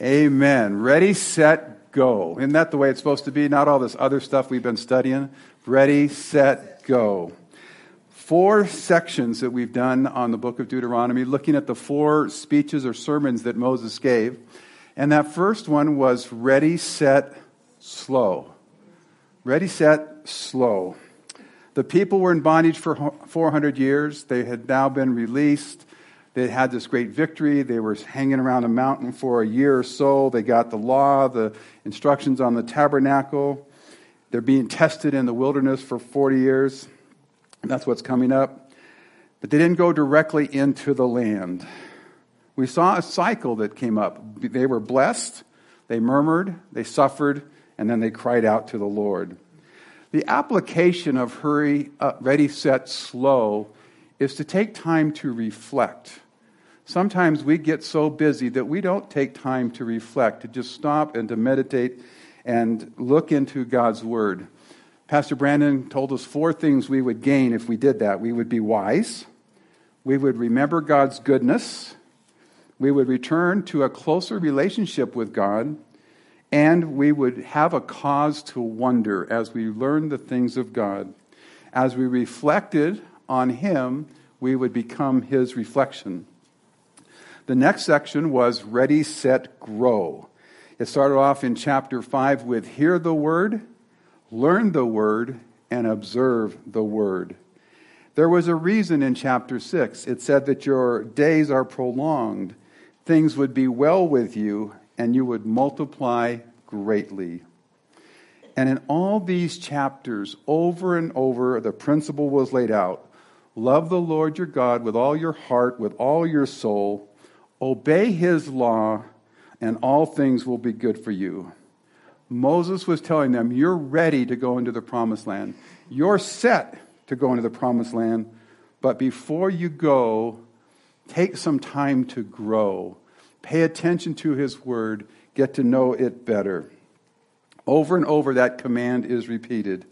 Amen. Ready, set, go. Isn't that the way it's supposed to be? Not all this other stuff we've been studying. Ready, set, go. Four sections that we've done on the book of Deuteronomy, looking at the four speeches or sermons that Moses gave. And that first one was ready, set, slow. Ready, set, slow. The people were in bondage for 400 years. They had now been released. They had this great victory. They were hanging around a mountain for a year or so. They got the law, the instructions on the tabernacle. They're being tested in the wilderness for 40 years. And that's what's coming up. But they didn't go directly into the land. We saw a cycle that came up. They were blessed, they murmured, they suffered, and then they cried out to the Lord. The application of hurry, uh, ready, set, slow is to take time to reflect Sometimes we get so busy that we don't take time to reflect, to just stop and to meditate and look into God's Word. Pastor Brandon told us four things we would gain if we did that. We would be wise, we would remember God's goodness, we would return to a closer relationship with God, and we would have a cause to wonder as we learn the things of God. As we reflected on Him, we would become His reflection. The next section was Ready, Set, Grow. It started off in chapter 5 with Hear the Word, Learn the Word, and Observe the Word. There was a reason in chapter 6. It said that your days are prolonged, things would be well with you, and you would multiply greatly. And in all these chapters, over and over, the principle was laid out love the Lord your God with all your heart, with all your soul Obey his law, and all things will be good for you. Moses was telling them, You're ready to go into the promised land. You're set to go into the promised land. But before you go, take some time to grow. Pay attention to his word. Get to know it better. Over and over, that command is repeated.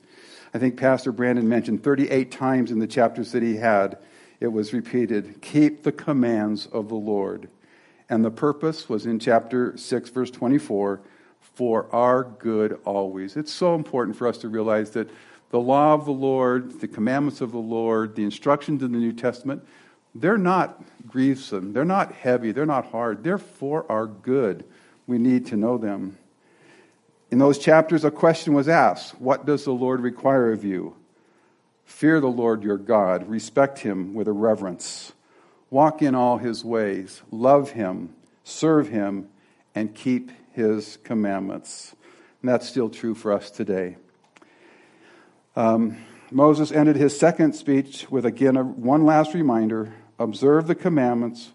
I think Pastor Brandon mentioned 38 times in the chapters that he had, it was repeated keep the commands of the Lord. And the purpose was in chapter 6, verse 24 for our good always. It's so important for us to realize that the law of the Lord, the commandments of the Lord, the instructions in the New Testament, they're not grievous, they're not heavy, they're not hard, they're for our good. We need to know them. In those chapters, a question was asked What does the Lord require of you? Fear the Lord your God, respect him with a reverence walk in all his ways, love him, serve him, and keep his commandments. And that's still true for us today. Um, Moses ended his second speech with again a, one last reminder observe the commandments,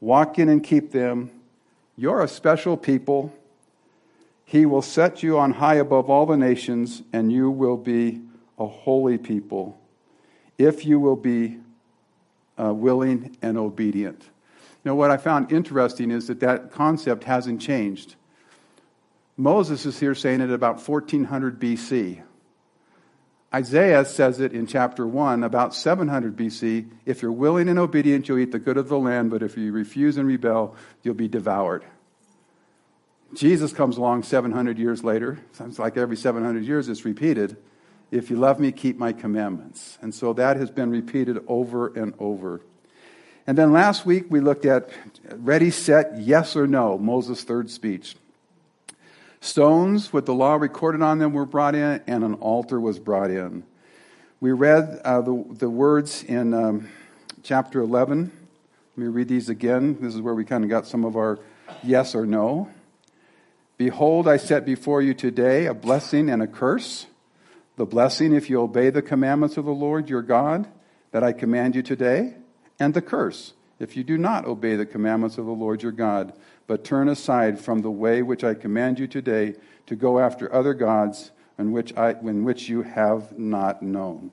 walk in and keep them. You're a special people. He will set you on high above all the nations, and you will be a holy people if you will be uh, willing and obedient. Now, what I found interesting is that that concept hasn't changed. Moses is here saying it about 1400 BC. Isaiah says it in chapter 1 about 700 BC. If you're willing and obedient, you'll eat the good of the land, but if you refuse and rebel, you'll be devoured. Jesus comes along 700 years later. Sounds like every 700 years it's repeated. If you love me, keep my commandments. And so that has been repeated over and over. And then last week we looked at ready, set, yes or no, Moses' third speech. Stones with the law recorded on them were brought in, and an altar was brought in. We read uh, the, the words in um, chapter 11. Let me read these again. This is where we kind of got some of our yes or no. Behold, I set before you today a blessing and a curse. The blessing if you obey the commandments of the Lord your God that I command you today, and the curse if you do not obey the commandments of the Lord your God, but turn aside from the way which I command you today to go after other gods in which, I, in which you have not known.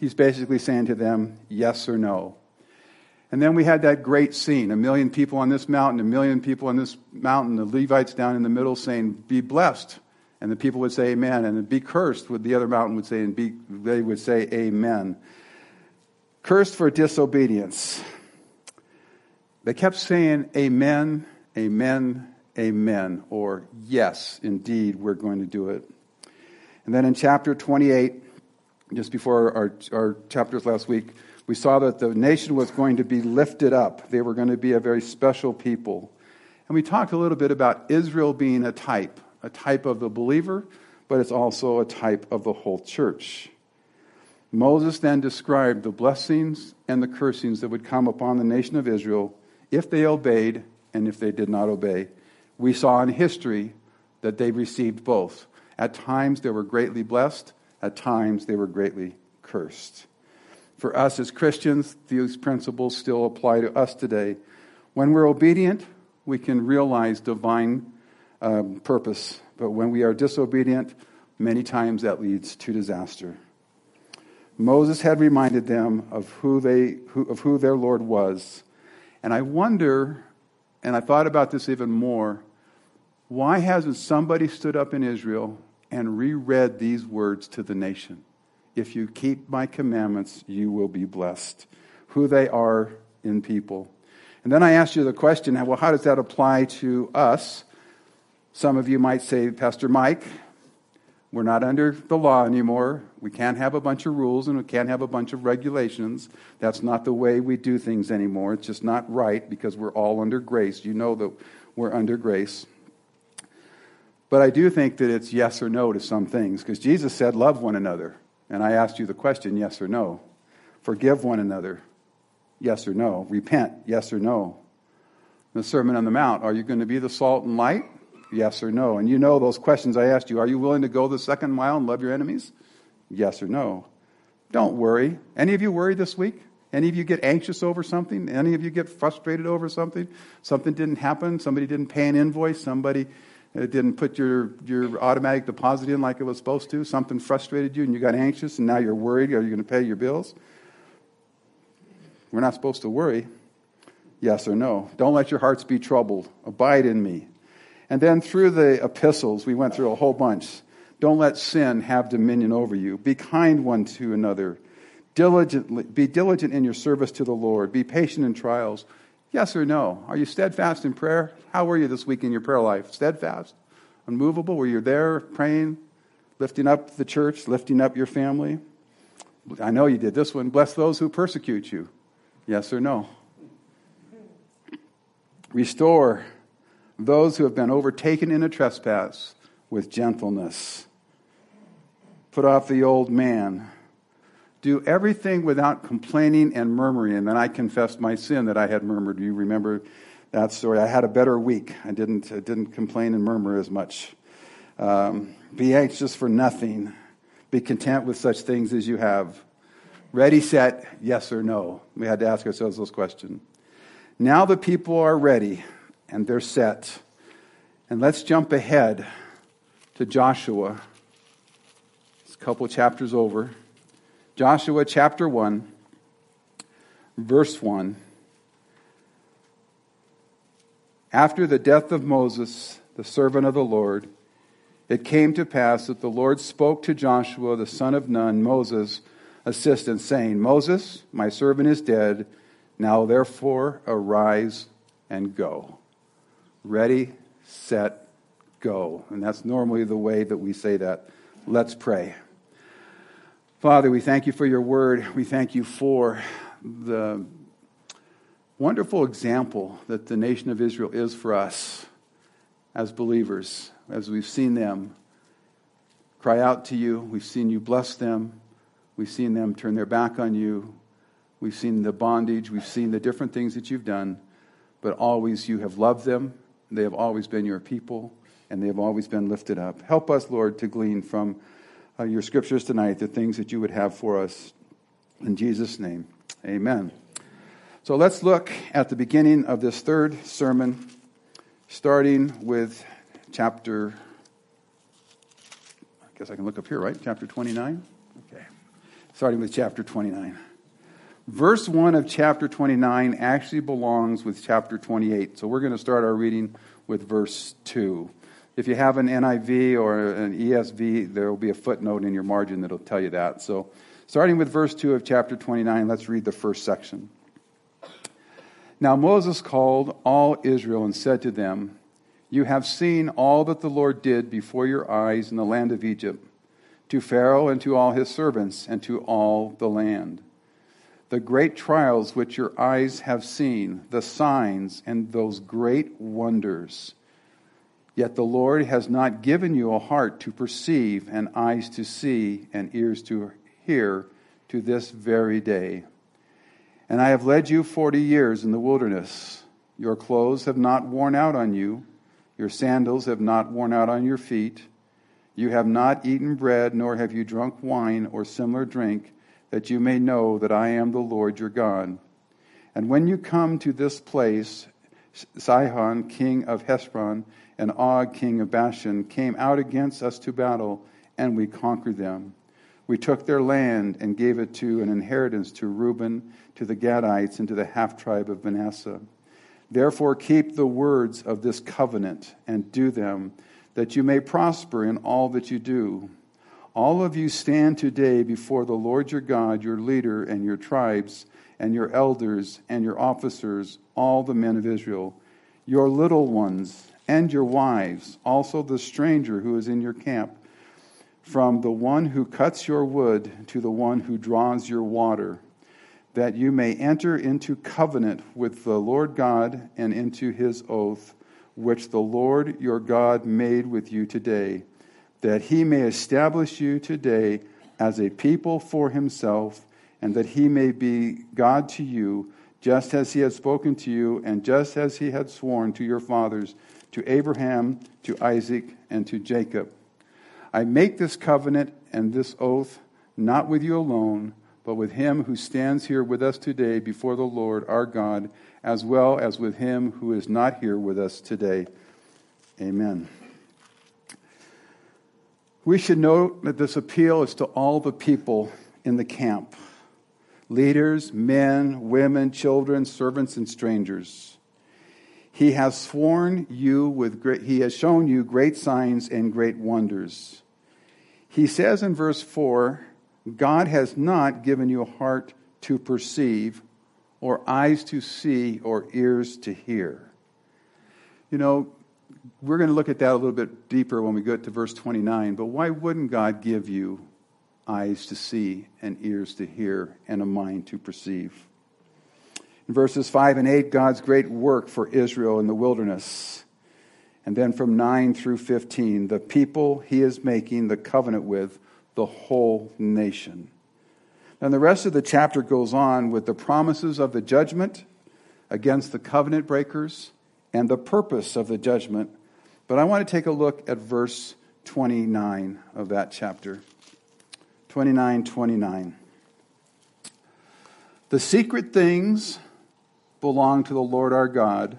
He's basically saying to them, yes or no. And then we had that great scene a million people on this mountain, a million people on this mountain, the Levites down in the middle saying, Be blessed. And the people would say amen. And be cursed, would the other mountain would say, and be, they would say amen. Cursed for disobedience. They kept saying amen, amen, amen, or yes, indeed, we're going to do it. And then in chapter 28, just before our, our chapters last week, we saw that the nation was going to be lifted up. They were going to be a very special people. And we talked a little bit about Israel being a type, a type of the believer, but it's also a type of the whole church. Moses then described the blessings and the cursings that would come upon the nation of Israel if they obeyed and if they did not obey. We saw in history that they received both. At times they were greatly blessed, at times they were greatly cursed. For us as Christians, these principles still apply to us today. When we're obedient, we can realize divine um, purpose, but when we are disobedient, many times that leads to disaster. Moses had reminded them of who, they, who, of who their Lord was. And I wonder, and I thought about this even more, why hasn't somebody stood up in Israel and reread these words to the nation? If you keep my commandments, you will be blessed. Who they are in people. And then I asked you the question well, how does that apply to us? Some of you might say, Pastor Mike, we're not under the law anymore. We can't have a bunch of rules and we can't have a bunch of regulations. That's not the way we do things anymore. It's just not right because we're all under grace. You know that we're under grace. But I do think that it's yes or no to some things because Jesus said, Love one another. And I asked you the question, yes or no. Forgive one another, yes or no. Repent, yes or no. The Sermon on the Mount, are you going to be the salt and light? Yes or no. And you know those questions I asked you. Are you willing to go the second mile and love your enemies? Yes or no. Don't worry. Any of you worry this week? Any of you get anxious over something? Any of you get frustrated over something? Something didn't happen? Somebody didn't pay an invoice? Somebody uh, didn't put your, your automatic deposit in like it was supposed to? Something frustrated you and you got anxious and now you're worried. Are you going to pay your bills? We're not supposed to worry. Yes or no. Don't let your hearts be troubled. Abide in me. And then through the epistles, we went through a whole bunch. Don't let sin have dominion over you. Be kind one to another. Diligently, be diligent in your service to the Lord. Be patient in trials. Yes or no? Are you steadfast in prayer? How were you this week in your prayer life? Steadfast? Unmovable? Were you there praying, lifting up the church, lifting up your family? I know you did this one. Bless those who persecute you. Yes or no? Restore those who have been overtaken in a trespass with gentleness. Put off the old man. Do everything without complaining and murmuring. And then I confessed my sin that I had murmured. You remember that story? I had a better week. I didn't, I didn't complain and murmur as much. Um, be anxious for nothing. Be content with such things as you have. Ready, set, yes or no. We had to ask ourselves those questions. Now the people are ready and they're set. And let's jump ahead to Joshua. It's a couple chapters over. Joshua chapter 1, verse 1. After the death of Moses, the servant of the Lord, it came to pass that the Lord spoke to Joshua, the son of Nun, Moses' assistant, saying, Moses, my servant is dead. Now therefore arise and go. Ready, set, go. And that's normally the way that we say that. Let's pray. Father, we thank you for your word. We thank you for the wonderful example that the nation of Israel is for us as believers, as we've seen them cry out to you, we've seen you bless them, we've seen them turn their back on you, we've seen the bondage, we've seen the different things that you've done, but always you have loved them they have always been your people, and they have always been lifted up. Help us, Lord, to glean from uh, your scriptures tonight the things that you would have for us. In Jesus' name, amen. So let's look at the beginning of this third sermon, starting with chapter, I guess I can look up here, right? Chapter 29? Okay. Starting with chapter 29. Verse 1 of chapter 29 actually belongs with chapter 28. So we're going to start our reading with verse 2. If you have an NIV or an ESV, there will be a footnote in your margin that'll tell you that. So starting with verse 2 of chapter 29, let's read the first section. Now Moses called all Israel and said to them, You have seen all that the Lord did before your eyes in the land of Egypt, to Pharaoh and to all his servants, and to all the land. The great trials which your eyes have seen, the signs, and those great wonders. Yet the Lord has not given you a heart to perceive, and eyes to see, and ears to hear to this very day. And I have led you forty years in the wilderness. Your clothes have not worn out on you your sandals have not worn out on your feet. You have not eaten bread, nor have you drunk wine or similar drink, that you may know that I am the Lord your God. And when you come to this place, Sihon, king of Heshbon, and Og, king of Bashan, came out against us to battle, and we conquered them. We took their land and gave it to an inheritance to Reuben, to the Gadites, and to the half tribe of Manasseh. Therefore, keep the words of this covenant and do them, that you may prosper in all that you do. All of you stand today before the Lord your God, your leader, and your tribes, and your elders, and your officers, all the men of Israel, your little ones, and your wives, also the stranger who is in your camp, from the one who cuts your wood to the one who draws your water that you may enter into covenant with the Lord God and into his oath, which the Lord your God made with you today, that he may establish you today as a people for himself, and that he may be God to you, just as he had spoken to you, and just as he had sworn to your fathers, to Abraham, to Isaac, and to Jacob. I make this covenant and this oath not with you alone but with him who stands here with us today before the Lord our God, as well as with him who is not here with us today. Amen. We should note that this appeal is to all the people in the camp leaders, men, women, children, servants, and strangers. He has sworn you with great, he has shown you great signs and great wonders. He says in verse 4 God has not given you a heart to perceive, or eyes to see, or ears to hear. You know, we're going to look at that a little bit deeper when we get to verse 29, but why wouldn't God give you eyes to see, and ears to hear, and a mind to perceive? In verses 5 and 8, God's great work for Israel in the wilderness. And then from 9 through 15, the people he is making the covenant with the whole nation. And the rest of the chapter goes on with the promises of the judgment against the covenant breakers and the purpose of the judgment. But I want to take a look at verse 29 of that chapter. 29 29. The secret things belong to the Lord our God,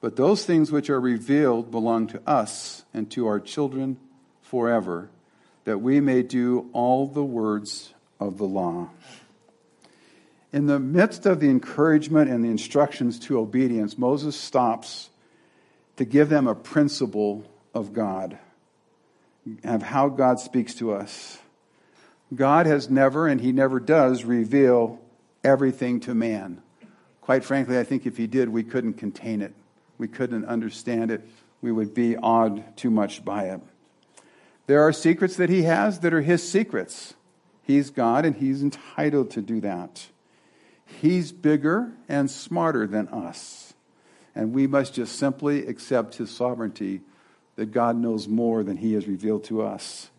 but those things which are revealed belong to us and to our children forever that we may do all the words of the law. In the midst of the encouragement and the instructions to obedience, Moses stops to give them a principle of God, of how God speaks to us. God has never, and He never does, reveal everything to man. Quite frankly, I think if He did, we couldn't contain it. We couldn't understand it. We would be awed too much by it. There are secrets that he has that are his secrets. He's God and he's entitled to do that. He's bigger and smarter than us. And we must just simply accept his sovereignty that God knows more than he has revealed to us.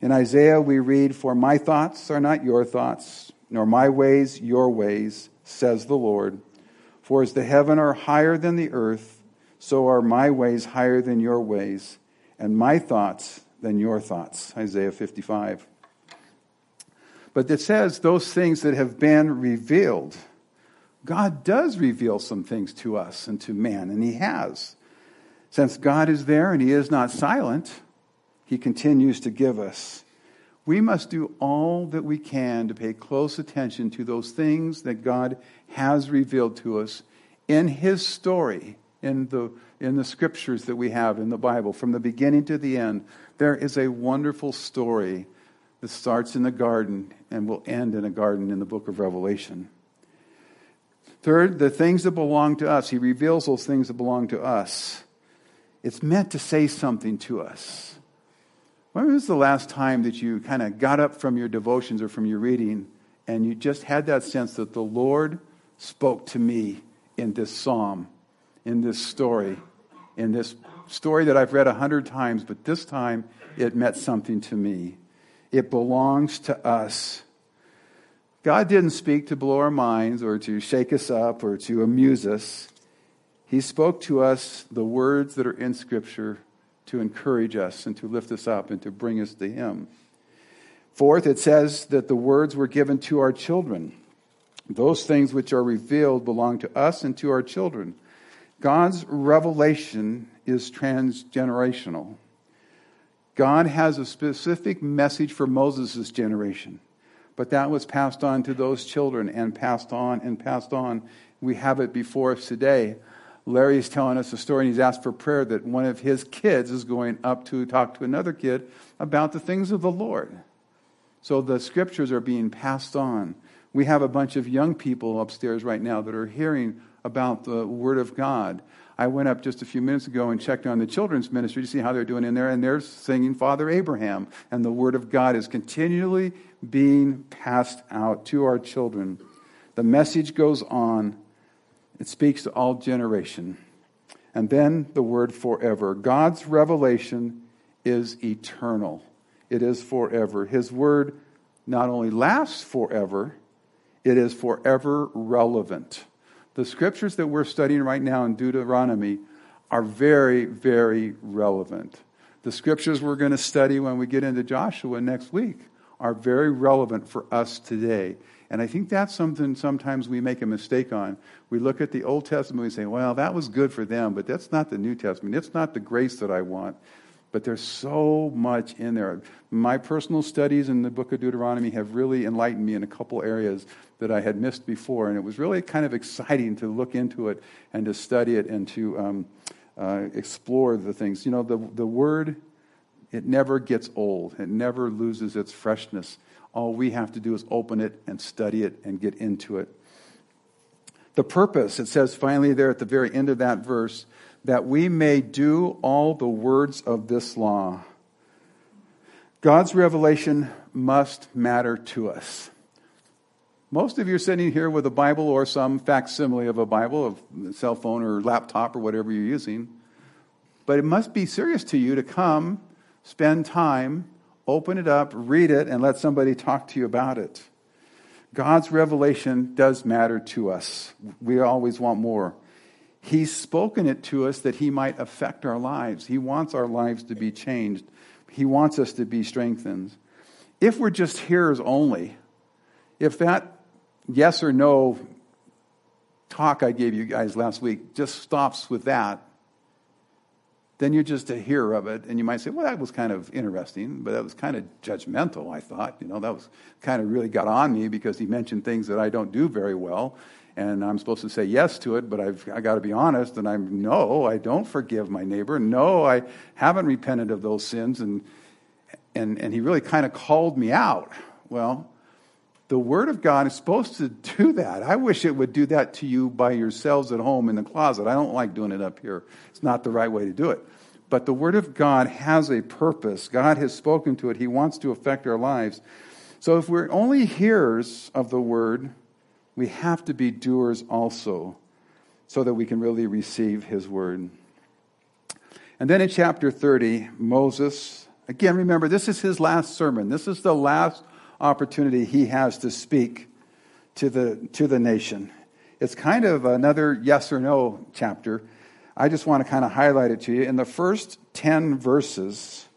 In Isaiah, we read, For my thoughts are not your thoughts, nor my ways your ways, says the Lord. For as the heaven are higher than the earth, so are my ways higher than your ways, and my thoughts than your thoughts. Isaiah 55. But it says those things that have been revealed. God does reveal some things to us and to man, and He has. Since God is there and He is not silent, He continues to give us. We must do all that we can to pay close attention to those things that God has revealed to us in His story, in the, in the scriptures that we have in the Bible, from the beginning to the end. There is a wonderful story that starts in the garden and will end in a garden in the book of Revelation. Third, the things that belong to us. He reveals those things that belong to us. it's meant to say something to us. When was the last time that you kind of got up from your devotions or from your reading and you just had that sense that the Lord spoke to me in this psalm, in this story, in this story that I've read a hundred times, but this time it meant something to me. It belongs to us. God didn't speak to blow our minds or to shake us up or to amuse us. He spoke to us the words that are in Scripture to encourage us and to lift us up and to bring us to Him. Fourth, it says that the words were given to our children. Those things which are revealed belong to us and to our children. God's revelation is transgenerational. God has a specific message for Moses' generation, but that was passed on to those children and passed on and passed on. We have it before us today. Larry's telling us a story, and he's asked for prayer that one of his kids is going up to talk to another kid about the things of the Lord. So the scriptures are being passed on. We have a bunch of young people upstairs right now that are hearing about the Word of God. I went up just a few minutes ago and checked on the children's ministry to see how they're doing in there, and they're singing Father Abraham. And the Word of God is continually being passed out to our children. The message goes on, it speaks to all generation. And then the word forever. God's revelation is eternal, it is forever. His word not only lasts forever, it is forever relevant. The scriptures that we're studying right now in Deuteronomy are very, very relevant. The scriptures we're going to study when we get into Joshua next week are very relevant for us today. And I think that's something sometimes we make a mistake on. We look at the Old Testament and we say, well, that was good for them, but that's not the New Testament. It's not the grace that I want. But there's so much in there. My personal studies in the book of Deuteronomy have really enlightened me in a couple areas that I had missed before. And it was really kind of exciting to look into it and to study it and to um, uh, explore the things. You know, the, the word, it never gets old, it never loses its freshness. All we have to do is open it and study it and get into it. The purpose, it says finally there at the very end of that verse, that we may do all the words of this law. God's revelation must matter to us. Most of you are sitting here with a Bible or some facsimile of a Bible, a cell phone or laptop or whatever you're using. But it must be serious to you to come, spend time, open it up, read it, and let somebody talk to you about it. God's revelation does matter to us. We always want more. He's spoken it to us that He might affect our lives. He wants our lives to be changed, He wants us to be strengthened. If we're just hearers only, if that yes or no talk I gave you guys last week just stops with that, then you're just a hearer of it, and you might say, "Well, that was kind of interesting, but that was kind of judgmental." I thought, you know, that was kind of really got on me because he mentioned things that I don't do very well, and I'm supposed to say yes to it, but I've I got to be honest, and I'm no, I don't forgive my neighbor. No, I haven't repented of those sins, and and and he really kind of called me out. Well, the Word of God is supposed to do that. I wish it would do that to you by yourselves at home in the closet. I don't like doing it up here. It's not the right way to do it. But the Word of God has a purpose. God has spoken to it. He wants to affect our lives. So if we're only hearers of the Word, we have to be doers also so that we can really receive His Word. And then in chapter 30, Moses, again, remember, this is his last sermon. This is the last opportunity he has to speak to the, to the nation. It's kind of another yes or no chapter. I just want to kind of highlight it to you. In the first 10 verses,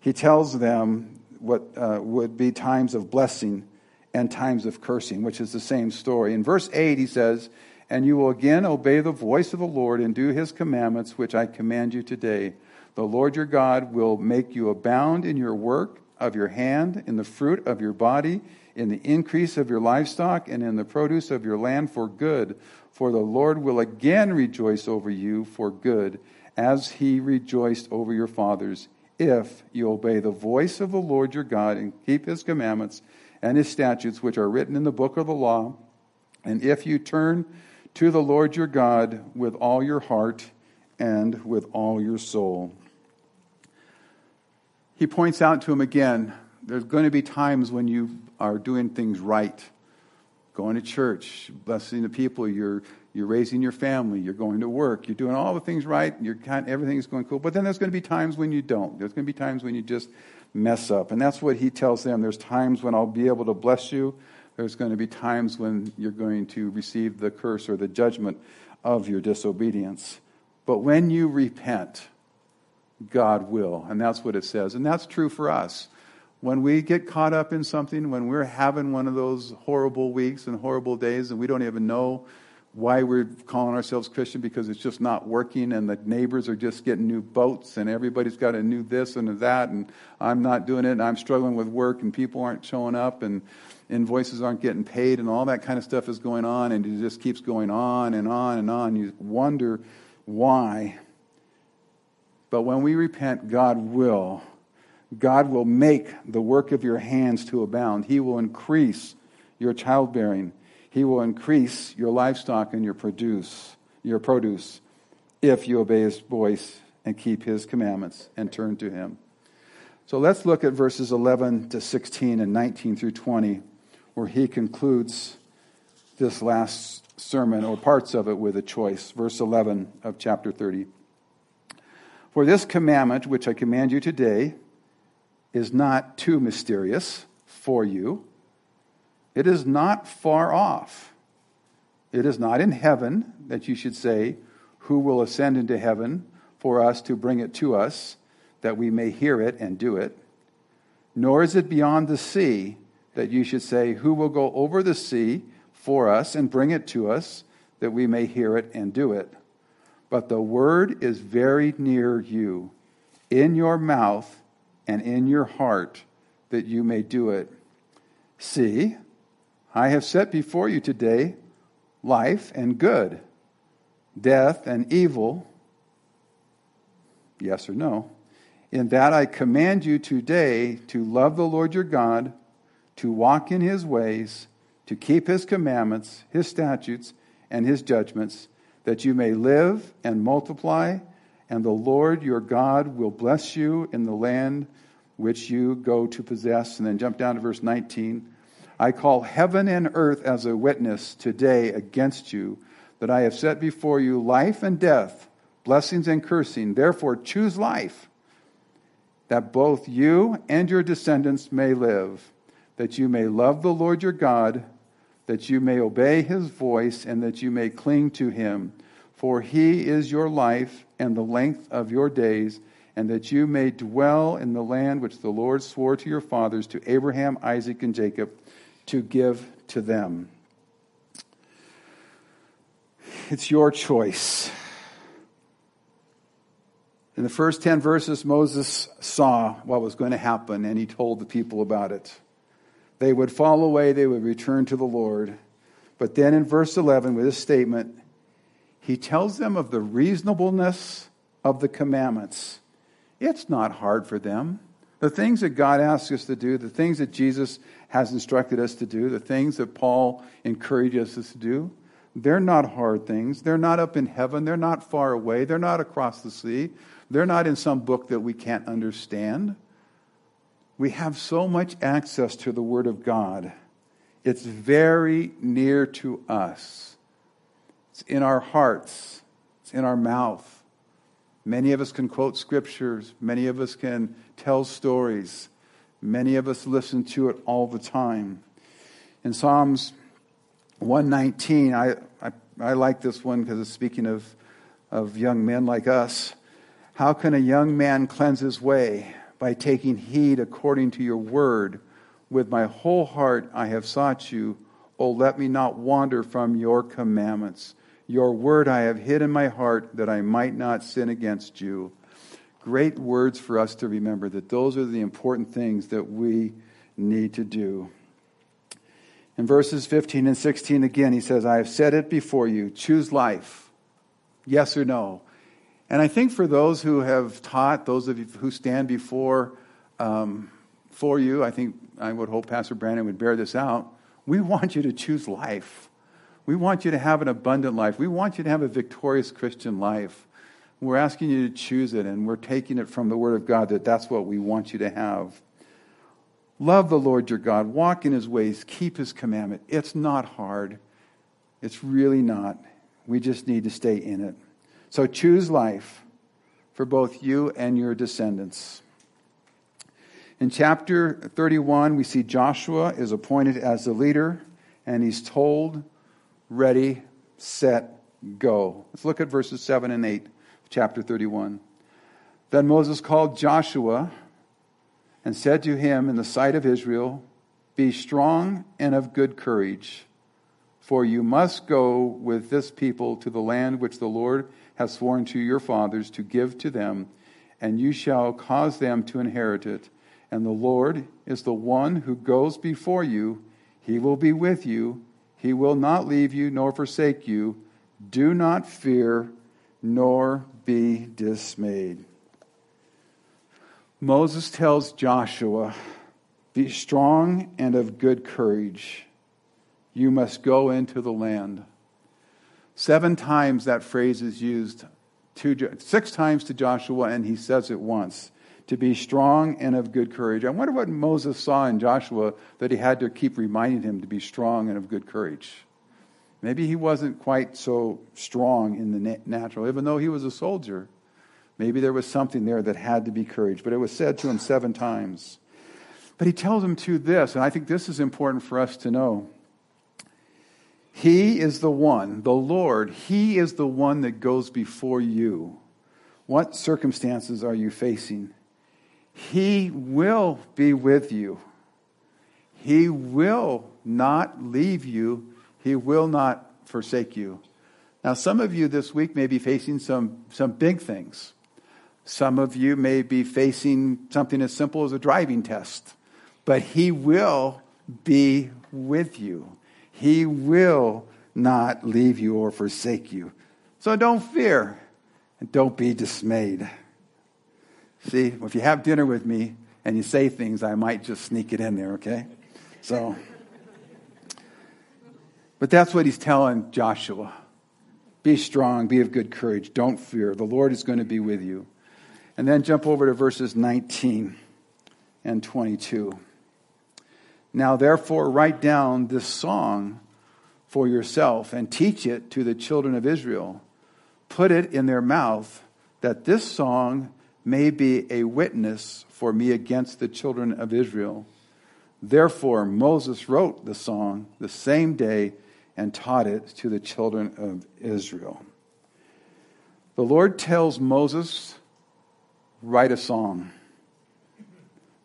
he tells them what uh, would be times of blessing and times of cursing, which is the same story. In verse 8, he says, And you will again obey the voice of the Lord and do his commandments, which I command you today. The Lord your God will make you abound in your work of your hand, in the fruit of your body, in the increase of your livestock, and in the produce of your land for good. For the Lord will again rejoice over you for good, as he rejoiced over your fathers, if you obey the voice of the Lord your God and keep his commandments and his statutes, which are written in the book of the law. And if you turn to the Lord your God with all your heart and with all your soul. He points out to him again there's going to be times when you are doing things right, going to church, blessing the people, you're, you're raising your family, you're going to work, you're doing all the things right, you're kind, everything's going cool. But then there's going to be times when you don't. There's going to be times when you just mess up. And that's what he tells them. There's times when I'll be able to bless you. There's going to be times when you're going to receive the curse or the judgment of your disobedience. But when you repent, God will. And that's what it says. And that's true for us. When we get caught up in something, when we're having one of those horrible weeks and horrible days, and we don't even know why we're calling ourselves Christian because it's just not working, and the neighbors are just getting new boats, and everybody's got a new this and a that, and I'm not doing it, and I'm struggling with work, and people aren't showing up, and invoices aren't getting paid, and all that kind of stuff is going on, and it just keeps going on and on and on. You wonder why. But when we repent, God will. God will make the work of your hands to abound. He will increase your childbearing. He will increase your livestock and your produce, your produce, if you obey his voice and keep his commandments and turn to him. So let's look at verses 11 to 16 and 19 through 20, where he concludes this last sermon or parts of it with a choice. Verse 11 of chapter 30. For this commandment, which I command you today, is not too mysterious for you. It is not far off. It is not in heaven that you should say, Who will ascend into heaven for us to bring it to us, that we may hear it and do it? Nor is it beyond the sea that you should say, Who will go over the sea for us and bring it to us, that we may hear it and do it? But the word is very near you, in your mouth and in your heart, that you may do it. See, I have set before you today life and good, death and evil. Yes or no? In that I command you today to love the Lord your God, to walk in his ways, to keep his commandments, his statutes, and his judgments that you may live and multiply, and the Lord your God will bless you in the land which you go to possess. And then jump down to verse 19. I call heaven and earth as a witness today against you that I have set before you life and death, blessings and cursing. Therefore, choose life, that both you and your descendants may live, that you may love the Lord your God that you may obey his voice and that you may cling to him. For he is your life and the length of your days, and that you may dwell in the land which the Lord swore to your fathers, to Abraham, Isaac, and Jacob, to give to them. It's your choice. In the first 10 verses, Moses saw what was going to happen, and he told the people about it. They would fall away, they would return to the Lord. But then in verse 11, with this statement, he tells them of the reasonableness of the commandments. It's not hard for them. The things that God asks us to do, the things that Jesus has instructed us to do, the things that Paul encourages us to do, they're not hard things. They're not up in heaven. They're not far away. They're not across the sea. They're not in some book that we can't understand. We have so much access to the Word of God. It's very near to us. It's in our hearts, it's in our mouth. Many of us can quote scriptures, many of us can tell stories, many of us listen to it all the time. In Psalms 119, I, I, I like this one because it's speaking of, of young men like us. How can a young man cleanse his way? by taking heed according to your word. With my whole heart I have sought you. Oh, let me not wander from your commandments. Your word I have hid in my heart that I might not sin against you. Great words for us to remember that those are the important things that we need to do. In verses 15 and 16, again, he says, I have said it before you. Choose life. Yes or no? And I think for those who have taught, those of you who stand before um, for you, I think I would hope Pastor Brandon would bear this out. We want you to choose life. We want you to have an abundant life. We want you to have a victorious Christian life. We're asking you to choose it, and we're taking it from the Word of God that that's what we want you to have. Love the Lord your God, walk in his ways, keep his commandment. It's not hard. It's really not. We just need to stay in it. So choose life for both you and your descendants. In chapter 31, we see Joshua is appointed as the leader, and he's told, ready, set, go. Let's look at verses 7 and 8 chapter 31. Then Moses called Joshua and said to him in the sight of Israel, Be strong and of good courage, for you must go with this people to the land which the Lord has sworn to your fathers to give to them, and you shall cause them to inherit it. And the Lord is the one who goes before you. He will be with you. He will not leave you nor forsake you. Do not fear nor be dismayed. Moses tells Joshua, Be strong and of good courage. You must go into the land. Seven times that phrase is used, to, six times to Joshua, and he says it once to be strong and of good courage. I wonder what Moses saw in Joshua that he had to keep reminding him to be strong and of good courage. Maybe he wasn't quite so strong in the natural, even though he was a soldier. Maybe there was something there that had to be courage, but it was said to him seven times. But he tells him to this, and I think this is important for us to know. He is the one, the Lord, He is the one that goes before you. What circumstances are you facing? He will be with you. He will not leave you he will not forsake you. Now, some of you this week may be facing some, some big things. Some of you may be facing something as simple as a driving test, but He will be with you. He will not leave you or forsake you. So don't fear and don't be dismayed. See, if you have dinner with me and you say things, I might just sneak it in there, okay? So. But that's what he's telling Joshua. Be strong, be of good courage, don't fear. The Lord is going to be with you. And then jump over to verses 19 and 22. Now, therefore, write down this song for yourself and teach it to the children of Israel. Put it in their mouth, that this song may be a witness for me against the children of Israel. Therefore, Moses wrote the song the same day and taught it to the children of Israel. The Lord tells Moses, write a song.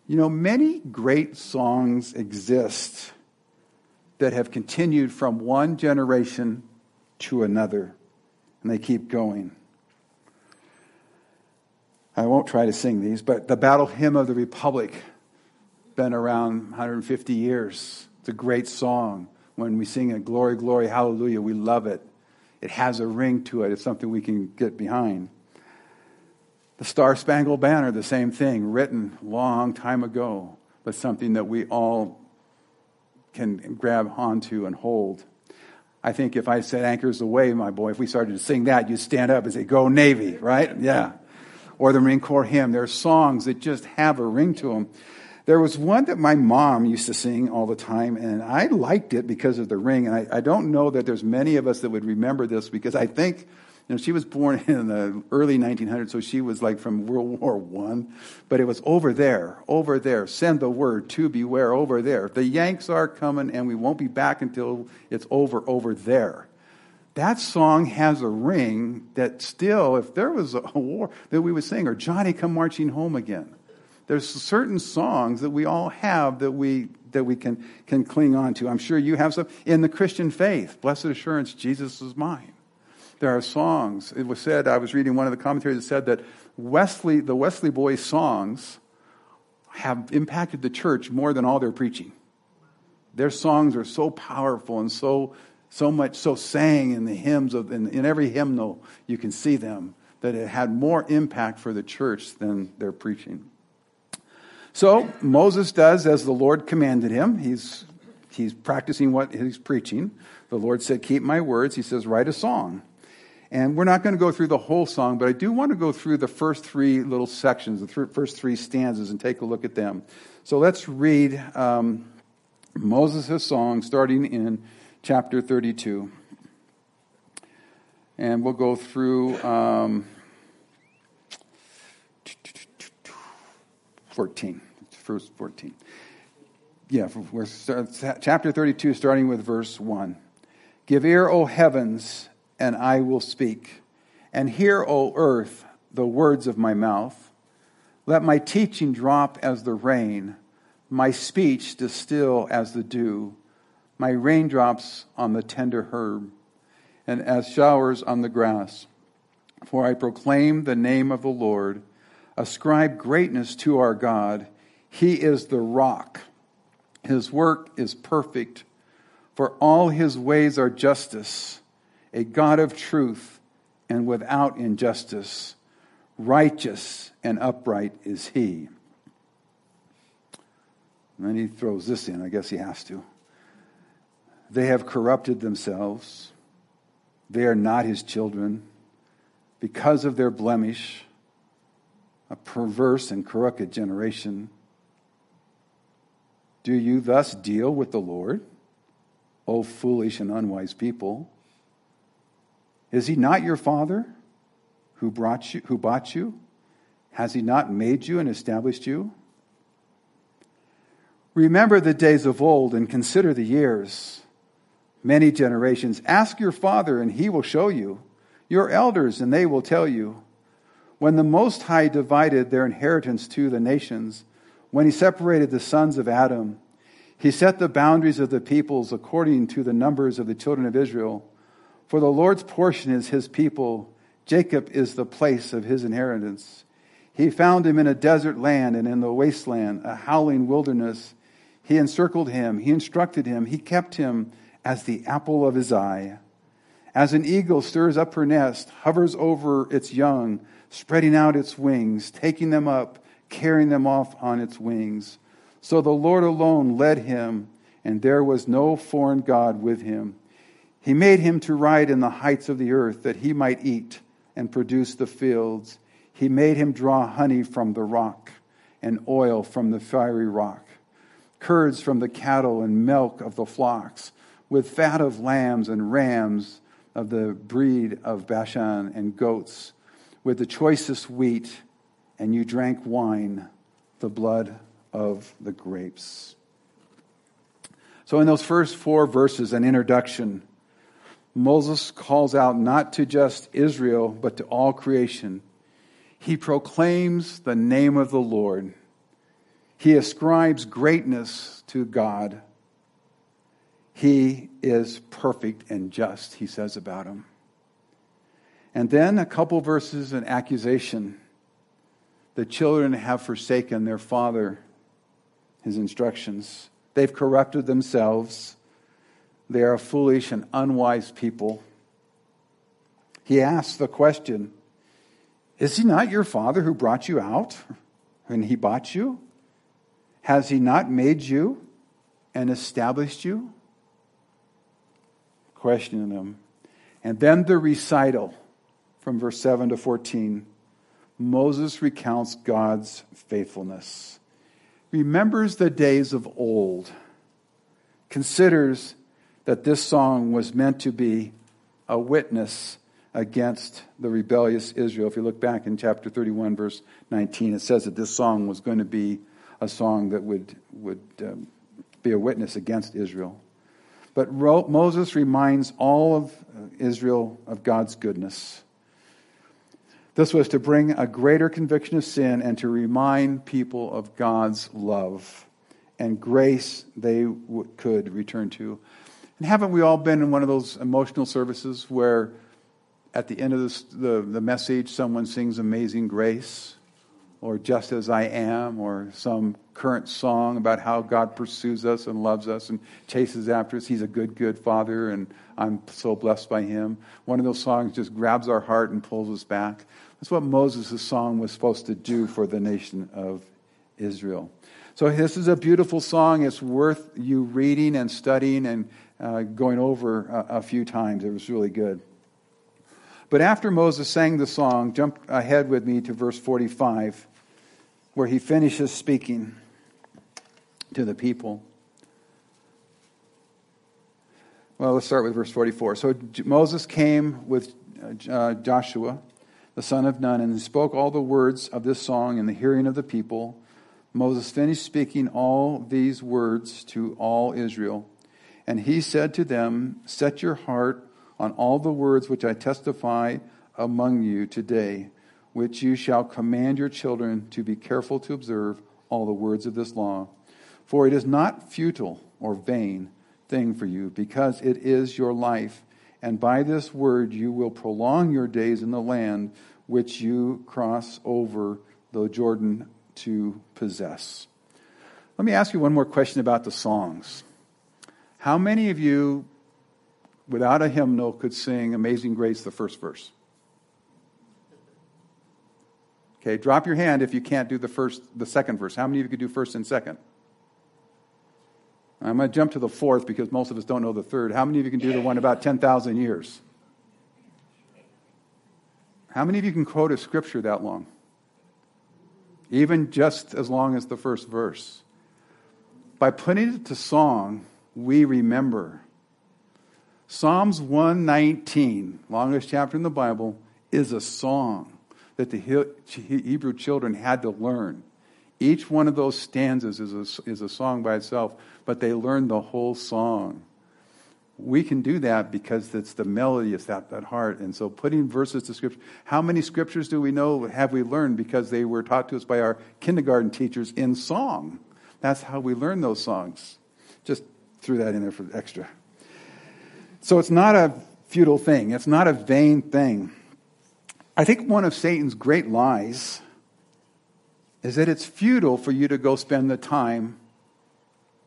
You know, many great songs exist that have continued from one generation to another, and they keep going. I won't try to sing these, but the Battle Hymn of the Republic, been around 150 years. It's a great song when we sing it, Glory, Glory, Hallelujah, we love it. It has a ring to it, it's something we can get behind. The Star Spangled Banner, the same thing, written long time ago, but something that we all can grab onto and hold. I think if I said Anchors Aweigh, my boy, if we started to sing that, you'd stand up and say, Go Navy, right? Yeah. Or the Marine Corps hymn. There are songs that just have a ring to them. There was one that my mom used to sing all the time, and I liked it because of the ring. And I, I don't know that there's many of us that would remember this because I think you know, she was born in the early 1900s, so she was like from World War One. But it was over there, over there. Send the word to beware over there. The Yanks are coming, and we won't be back until it's over over there. That song has a ring that still, if there was a war, that we would sing, or Johnny come marching home again. There's certain songs that we all have that we that we can can cling on to. I'm sure you have some in the Christian faith. Blessed assurance, Jesus is mine. There are songs. It was said. I was reading one of the commentaries that said that Wesley, the Wesley Boys songs, have impacted the church more than all their preaching. Their songs are so powerful and so so much so sang in the hymns of in, in every hymnal you can see them that it had more impact for the church than their preaching. So Moses does as the Lord commanded him. He's, he's practicing what he's preaching. The Lord said, Keep my words. He says, Write a song. And we're not going to go through the whole song, but I do want to go through the first three little sections, the th- first three stanzas, and take a look at them. So let's read um, Moses' song starting in chapter 32. And we'll go through um, 14. First 14. Yeah, we're, chapter 32, starting with verse 1. Give ear, O heavens, and I will speak, and hear, O earth, the words of my mouth. Let my teaching drop as the rain, my speech distill as the dew, my raindrops on the tender herb, and as showers on the grass. For I proclaim the name of the Lord. Ascribe greatness to our God. He is the rock. His work is perfect, for all his ways are justice, a God of truth and without injustice. Righteous and upright is he. And then he throws this in. I guess he has to. They have corrupted themselves. They are not his children. Because of their blemish, a perverse and crooked generation. Do you thus deal with the Lord, O foolish and unwise people? Is he not your father who brought you who bought you? Has he not made you and established you? Remember the days of old and consider the years, many generations. Ask your father, and he will show you, your elders, and they will tell you. When the Most High divided their inheritance to the nations, when he separated the sons of Adam, he set the boundaries of the peoples according to the numbers of the children of Israel. For the Lord's portion is his people, Jacob is the place of his inheritance. He found him in a desert land and in the wasteland, a howling wilderness. He encircled him, he instructed him, he kept him as the apple of his eye. As an eagle stirs up her nest, hovers over its young, spreading out its wings, taking them up, carrying them off on its wings. So the Lord alone led him, and there was no foreign God with him. He made him to ride in the heights of the earth, that he might eat and produce the fields. He made him draw honey from the rock, and oil from the fiery rock curds from the cattle and milk of the flocks, with fat of lambs and rams of the breed of Bashan and goats, with the choicest wheat, and you drank wine, the blood of the grapes. So, in those first four verses, an introduction, Moses calls out not to just Israel, but to all creation. He proclaims the name of the Lord he ascribes greatness to God. He is perfect and just, he says about him. And then a couple verses an accusation. The children have forsaken their father, his instructions. They've corrupted themselves. They are a foolish and unwise people. He asks the question Is he not your father who brought you out when he bought you? Has he not made you and established you? Questioning them. And then the recital from verse 7 to 14. Moses recounts God's faithfulness, remembers the days of old, considers that this song was meant to be a witness against the rebellious Israel. If you look back in chapter 31, verse 19, it says that this song was going to be a song that would, would um, be a witness against Israel. But Moses reminds all of uh, Israel of God's goodness. This was to bring a greater conviction of sin and to remind people of God's love and grace they w- could return to. And haven't we all been in one of those emotional services where at the end of the, the message someone sings Amazing Grace? or Just as I Am, or some current song about how God pursues us and loves us and chases after us. He's a good, good Father, and I'm so blessed by Him. One of those songs just grabs our heart and pulls us back. That's what Moses' song was supposed to do for the nation of Israel. So, this is a beautiful song. It's worth you reading and studying and uh, going over a, a few times. It was really good. But after Moses sang the song, jump ahead with me to verse 45, where he finishes speaking to the people. Well, let's start with verse 44. So Moses came with uh, Joshua, the son of Nun, and he spoke all the words of this song in the hearing of the people. Moses finished speaking all these words to all Israel. And he said to them, Set your heart on all the words which I testify among you today, which you shall command your children to be careful to observe all the words of this law. For it is not futile or vain thing for you, because it is your life. And by this word you will prolong your days in the land which you cross over the Jordan to possess. Let me ask you one more question about the songs. How many of you, without a hymnal, could sing Amazing Grace, the first verse? Okay, drop your hand if you can't do the first, the second verse. How many of you could do first and second? I'm going to jump to the fourth because most of us don't know the third. How many of you can do the one about 10,000 years? How many of you can quote a scripture that long? Even just as long as the first verse. By putting it to song, we remember. Psalms 119, longest chapter in the Bible, is a song that the Hebrew children had to learn. Each one of those stanzas is a, is a song by itself, but they learn the whole song. We can do that because it's the melody, it's that, that heart. And so putting verses to scripture. How many scriptures do we know have we learned because they were taught to us by our kindergarten teachers in song? That's how we learn those songs. Just threw that in there for extra. So it's not a futile thing, it's not a vain thing. I think one of Satan's great lies is that it's futile for you to go spend the time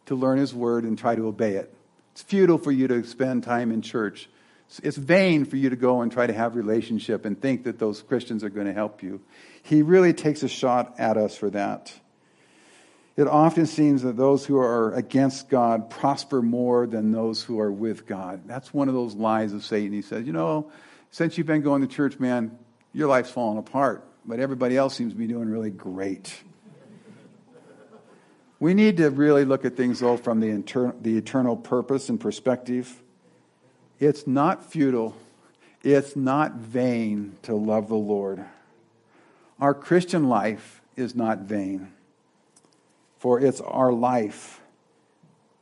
to learn his word and try to obey it. It's futile for you to spend time in church. It's vain for you to go and try to have relationship and think that those Christians are going to help you. He really takes a shot at us for that. It often seems that those who are against God prosper more than those who are with God. That's one of those lies of Satan. He says, you know, since you've been going to church, man, your life's falling apart, but everybody else seems to be doing really great. We need to really look at things, though, from the, inter- the eternal purpose and perspective. It's not futile, it's not vain to love the Lord. Our Christian life is not vain, for it's our life,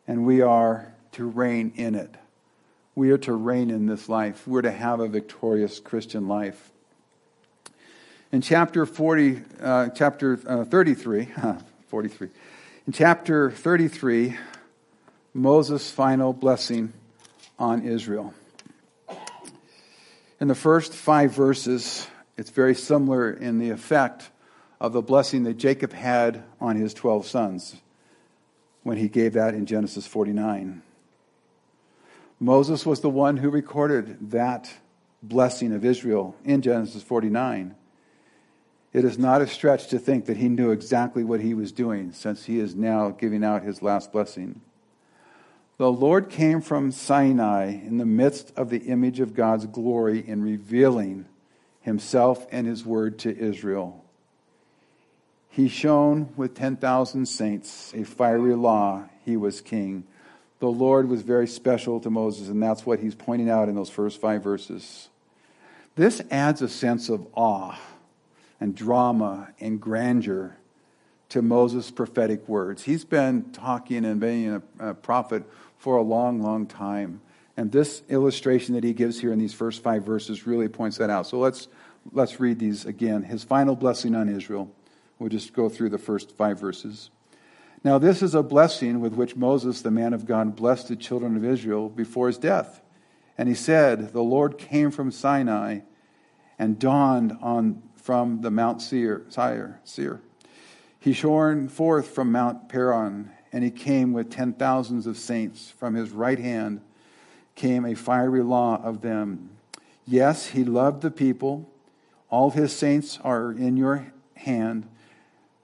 and we are to reign in it. We are to reign in this life. We're to have a victorious Christian life. In chapter 40, uh, chapter uh, 33, 43, in chapter 33, Moses' final blessing on Israel. In the first five verses, it's very similar in the effect of the blessing that Jacob had on his 12 sons when he gave that in Genesis 49. Moses was the one who recorded that blessing of Israel in Genesis 49. It is not a stretch to think that he knew exactly what he was doing, since he is now giving out his last blessing. The Lord came from Sinai in the midst of the image of God's glory in revealing himself and his word to Israel. He shone with 10,000 saints, a fiery law. He was king. The Lord was very special to Moses, and that's what he's pointing out in those first five verses. This adds a sense of awe and drama and grandeur to Moses' prophetic words. He's been talking and being a, a, prophet for a long, long time. And this illustration that he gives here in these first five verses really points that out. So let's, let's read these again. His final blessing on Israel. We'll just go through the first five verses. Now, this is a blessing with which Moses, the man of God, blessed the children of Israel before his death. And he said, The Lord came from Sinai and dawned on from the Mount Seir, Sire, Seir. He shone forth from Mount Paran, and he came with ten thousands of saints. From his right hand came a fiery law of them. Yes, he loved the people. All his saints are in your hand.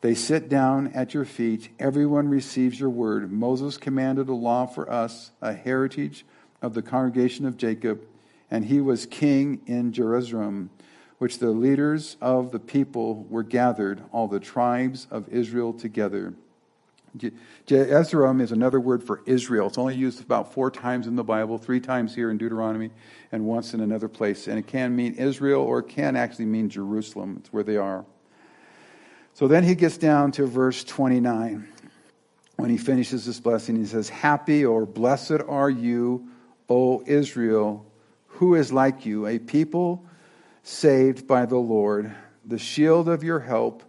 They sit down at your feet. Everyone receives your word. Moses commanded a law for us, a heritage of the congregation of Jacob and he was king in Jeshurun, which the leaders of the people were gathered, all the tribes of Israel together. Jeshurun is another word for Israel. It's only used about four times in the Bible, three times here in Deuteronomy, and once in another place. And it can mean Israel or it can actually mean Jerusalem. It's where they are. So then he gets down to verse 29. When he finishes this blessing, he says, Happy or blessed are you, O Israel, who is like you, a people saved by the Lord, the shield of your help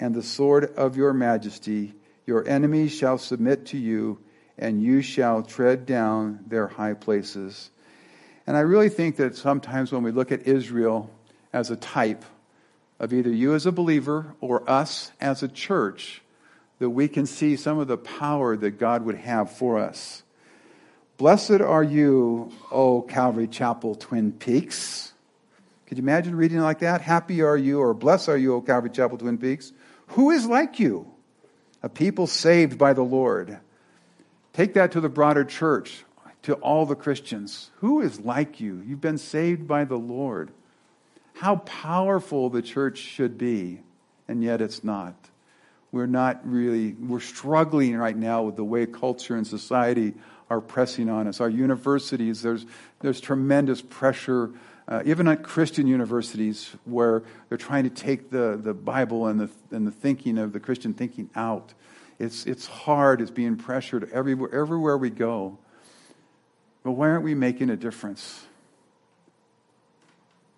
and the sword of your majesty. Your enemies shall submit to you, and you shall tread down their high places. And I really think that sometimes when we look at Israel as a type of either you as a believer or us as a church, that we can see some of the power that God would have for us. Blessed are you, O Calvary Chapel Twin Peaks. Could you imagine reading like that? Happy are you, or blessed are you, O Calvary Chapel Twin Peaks. Who is like you? A people saved by the Lord. Take that to the broader church, to all the Christians. Who is like you? You've been saved by the Lord how powerful the church should be, and yet it's not. We're not really, we're struggling right now with the way culture and society are pressing on us. Our universities, there's, there's tremendous pressure, uh, even at Christian universities, where they're trying to take the, the Bible and the, and the thinking of the Christian thinking out. It's, it's hard, it's being pressured everywhere, everywhere we go. But why aren't we making a difference?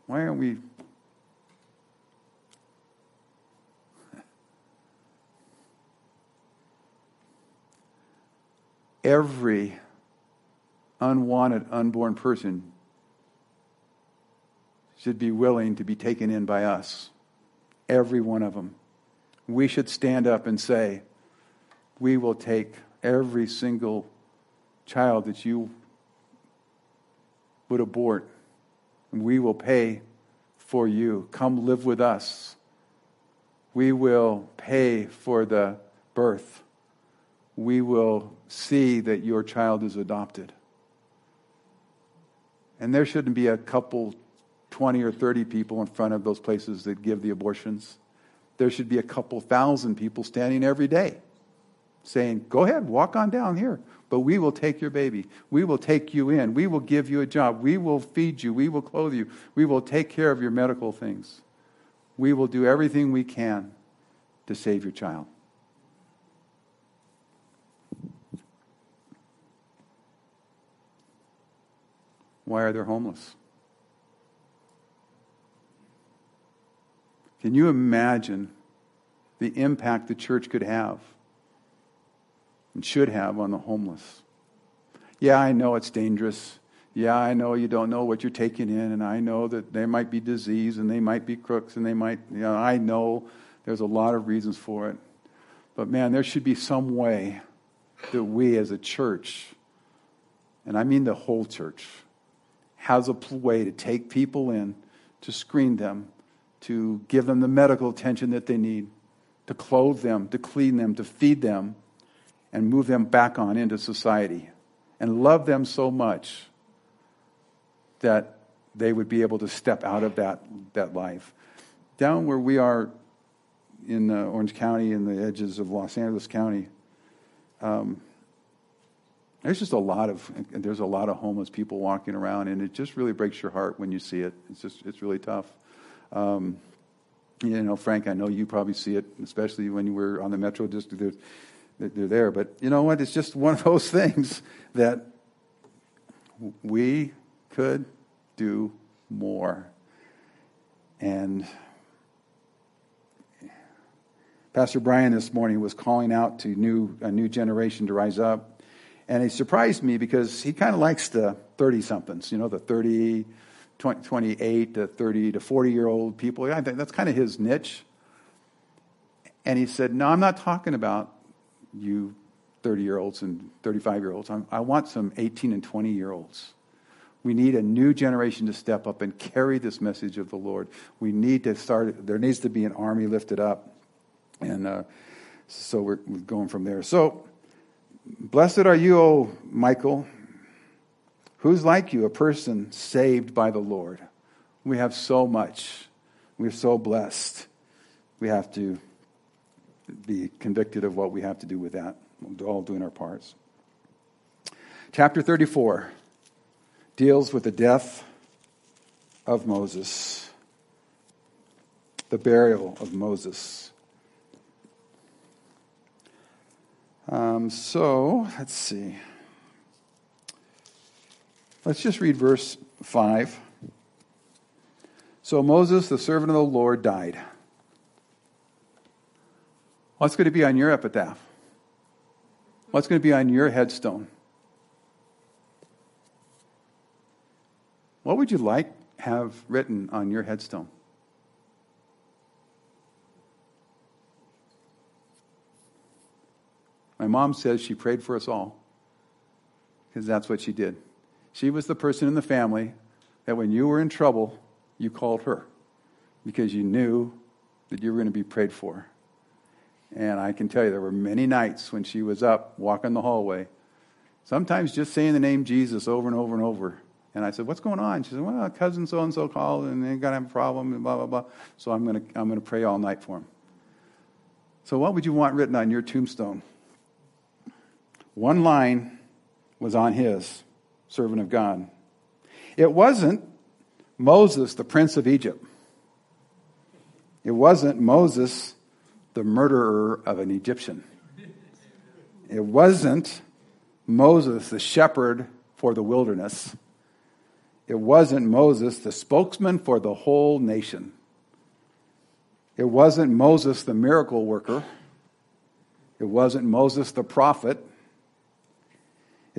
Why aren't we every unwanted, unborn person should be willing to be taken in by us. Every one of them. We should stand up and say, We will take every single child that you would abort, and we will pay for you. Come live with us. We will pay for the birth we will see that your child is adopted. And there shouldn't be a couple, 20 or 30 people in front of those places that give the abortions. There should be a couple thousand people standing every day saying, Go ahead, walk on down here, but we will take your baby. We will take you in. We will give you a job. We will feed you. We will clothe you. We will take care of your medical things. We will do everything we can to save your child. Why are they homeless? Can you imagine the impact the church could have and should have on the homeless? Yeah, I know it's dangerous. Yeah, I know you don't know what you're taking in, and I know that there might be disease and they might be crooks and they might, you know, I know there's a lot of reasons for it. But man, there should be some way that we as a church, and I mean the whole church, has a way to take people in, to screen them, to give them the medical attention that they need, to clothe them, to clean them, to feed them, and move them back on into society, and love them so much that they would be able to step out of that, that life. Down where we are in uh, Orange County, in the edges of Los Angeles County, um, there's just a lot of there's a lot of homeless people walking around, and it just really breaks your heart when you see it. It's just it's really tough. Um, you know, Frank, I know you probably see it, especially when you were on the Metro District. They're, they're there, but you know what? It's just one of those things that we could do more. And Pastor Brian this morning was calling out to new a new generation to rise up and it surprised me because he kind of likes the 30 somethings, you know, the 30, 20, 28 to 30 to 40 year old people. Think that's kind of his niche. And he said, No, I'm not talking about you 30 year olds and 35 year olds. I want some 18 and 20 year olds. We need a new generation to step up and carry this message of the Lord. We need to start, there needs to be an army lifted up. And uh, so we're going from there. So, Blessed are you, O Michael, Who's like you, a person saved by the Lord? We have so much. We're so blessed. We have to be convicted of what we have to do with that. We're all doing our parts. Chapter 34 deals with the death of Moses, the burial of Moses. Um, so, let's see. Let's just read verse 5. So Moses, the servant of the Lord, died. What's going to be on your epitaph? What's going to be on your headstone? What would you like have written on your headstone? My mom says she prayed for us all because that's what she did. She was the person in the family that when you were in trouble, you called her because you knew that you were going to be prayed for. And I can tell you, there were many nights when she was up walking the hallway, sometimes just saying the name Jesus over and over and over. And I said, What's going on? She said, Well, cousin so and so called and they're going to have a problem and blah, blah, blah. So I'm going to, I'm going to pray all night for him. So, what would you want written on your tombstone? One line was on his servant of God. It wasn't Moses, the prince of Egypt. It wasn't Moses, the murderer of an Egyptian. It wasn't Moses, the shepherd for the wilderness. It wasn't Moses, the spokesman for the whole nation. It wasn't Moses, the miracle worker. It wasn't Moses, the prophet.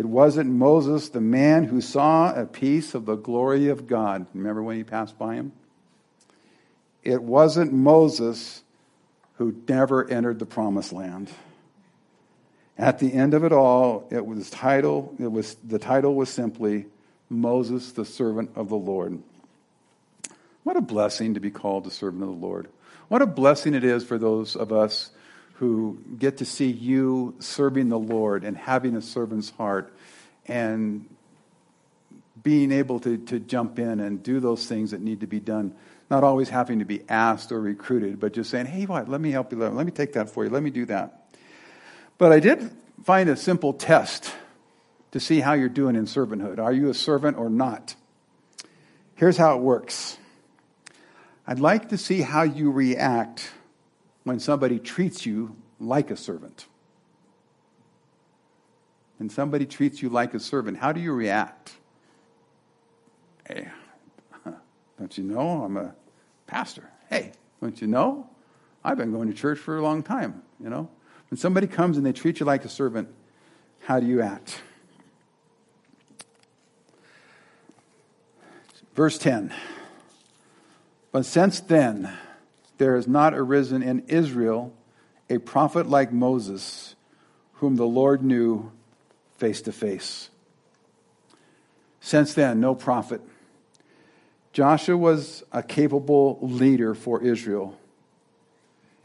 It wasn't Moses, the man who saw a piece of the glory of God. Remember when he passed by him? It wasn't Moses who never entered the promised land. At the end of it all, it was title, it was the title was simply Moses, the servant of the Lord. What a blessing to be called the servant of the Lord. What a blessing it is for those of us who get to see you serving the Lord and having a servant's heart and being able to, to jump in and do those things that need to be done. Not always having to be asked or recruited, but just saying, hey, what? Let me help you. Let me take that for you. Let me do that. But I did find a simple test to see how you're doing in servanthood. Are you a servant or not? Here's how it works I'd like to see how you react when somebody treats you like a servant. When somebody treats you like a servant, how do you react? Hey, eh, don't you know I'm a pastor? Hey, don't you know? I've been going to church for a long time, you know? When somebody comes and they treat you like a servant, how do you act? Verse 10. But since then, there has not arisen in Israel a prophet like Moses, whom the Lord knew face to face. Since then, no prophet. Joshua was a capable leader for Israel.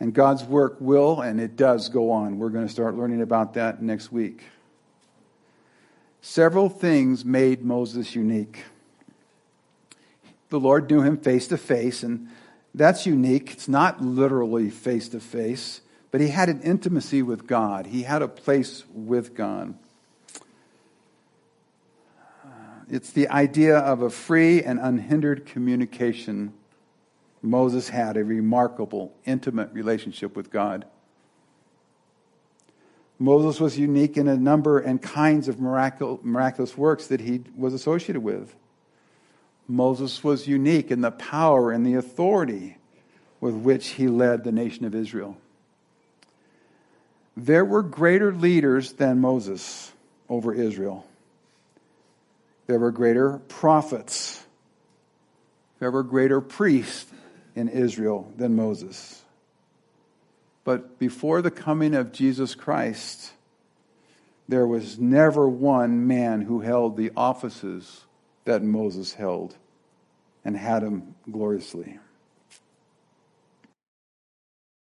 And God's work will and it does go on. We're going to start learning about that next week. Several things made Moses unique. The Lord knew him face to face, and that's unique. It's not literally face to face, but he had an intimacy with God, he had a place with God. It's the idea of a free and unhindered communication. Moses had a remarkable, intimate relationship with God. Moses was unique in a number and kinds of miraculous works that he was associated with. Moses was unique in the power and the authority with which he led the nation of Israel. There were greater leaders than Moses over Israel. There were greater prophets. There were greater priests in Israel than Moses. But before the coming of Jesus Christ, there was never one man who held the offices that Moses held and had him gloriously.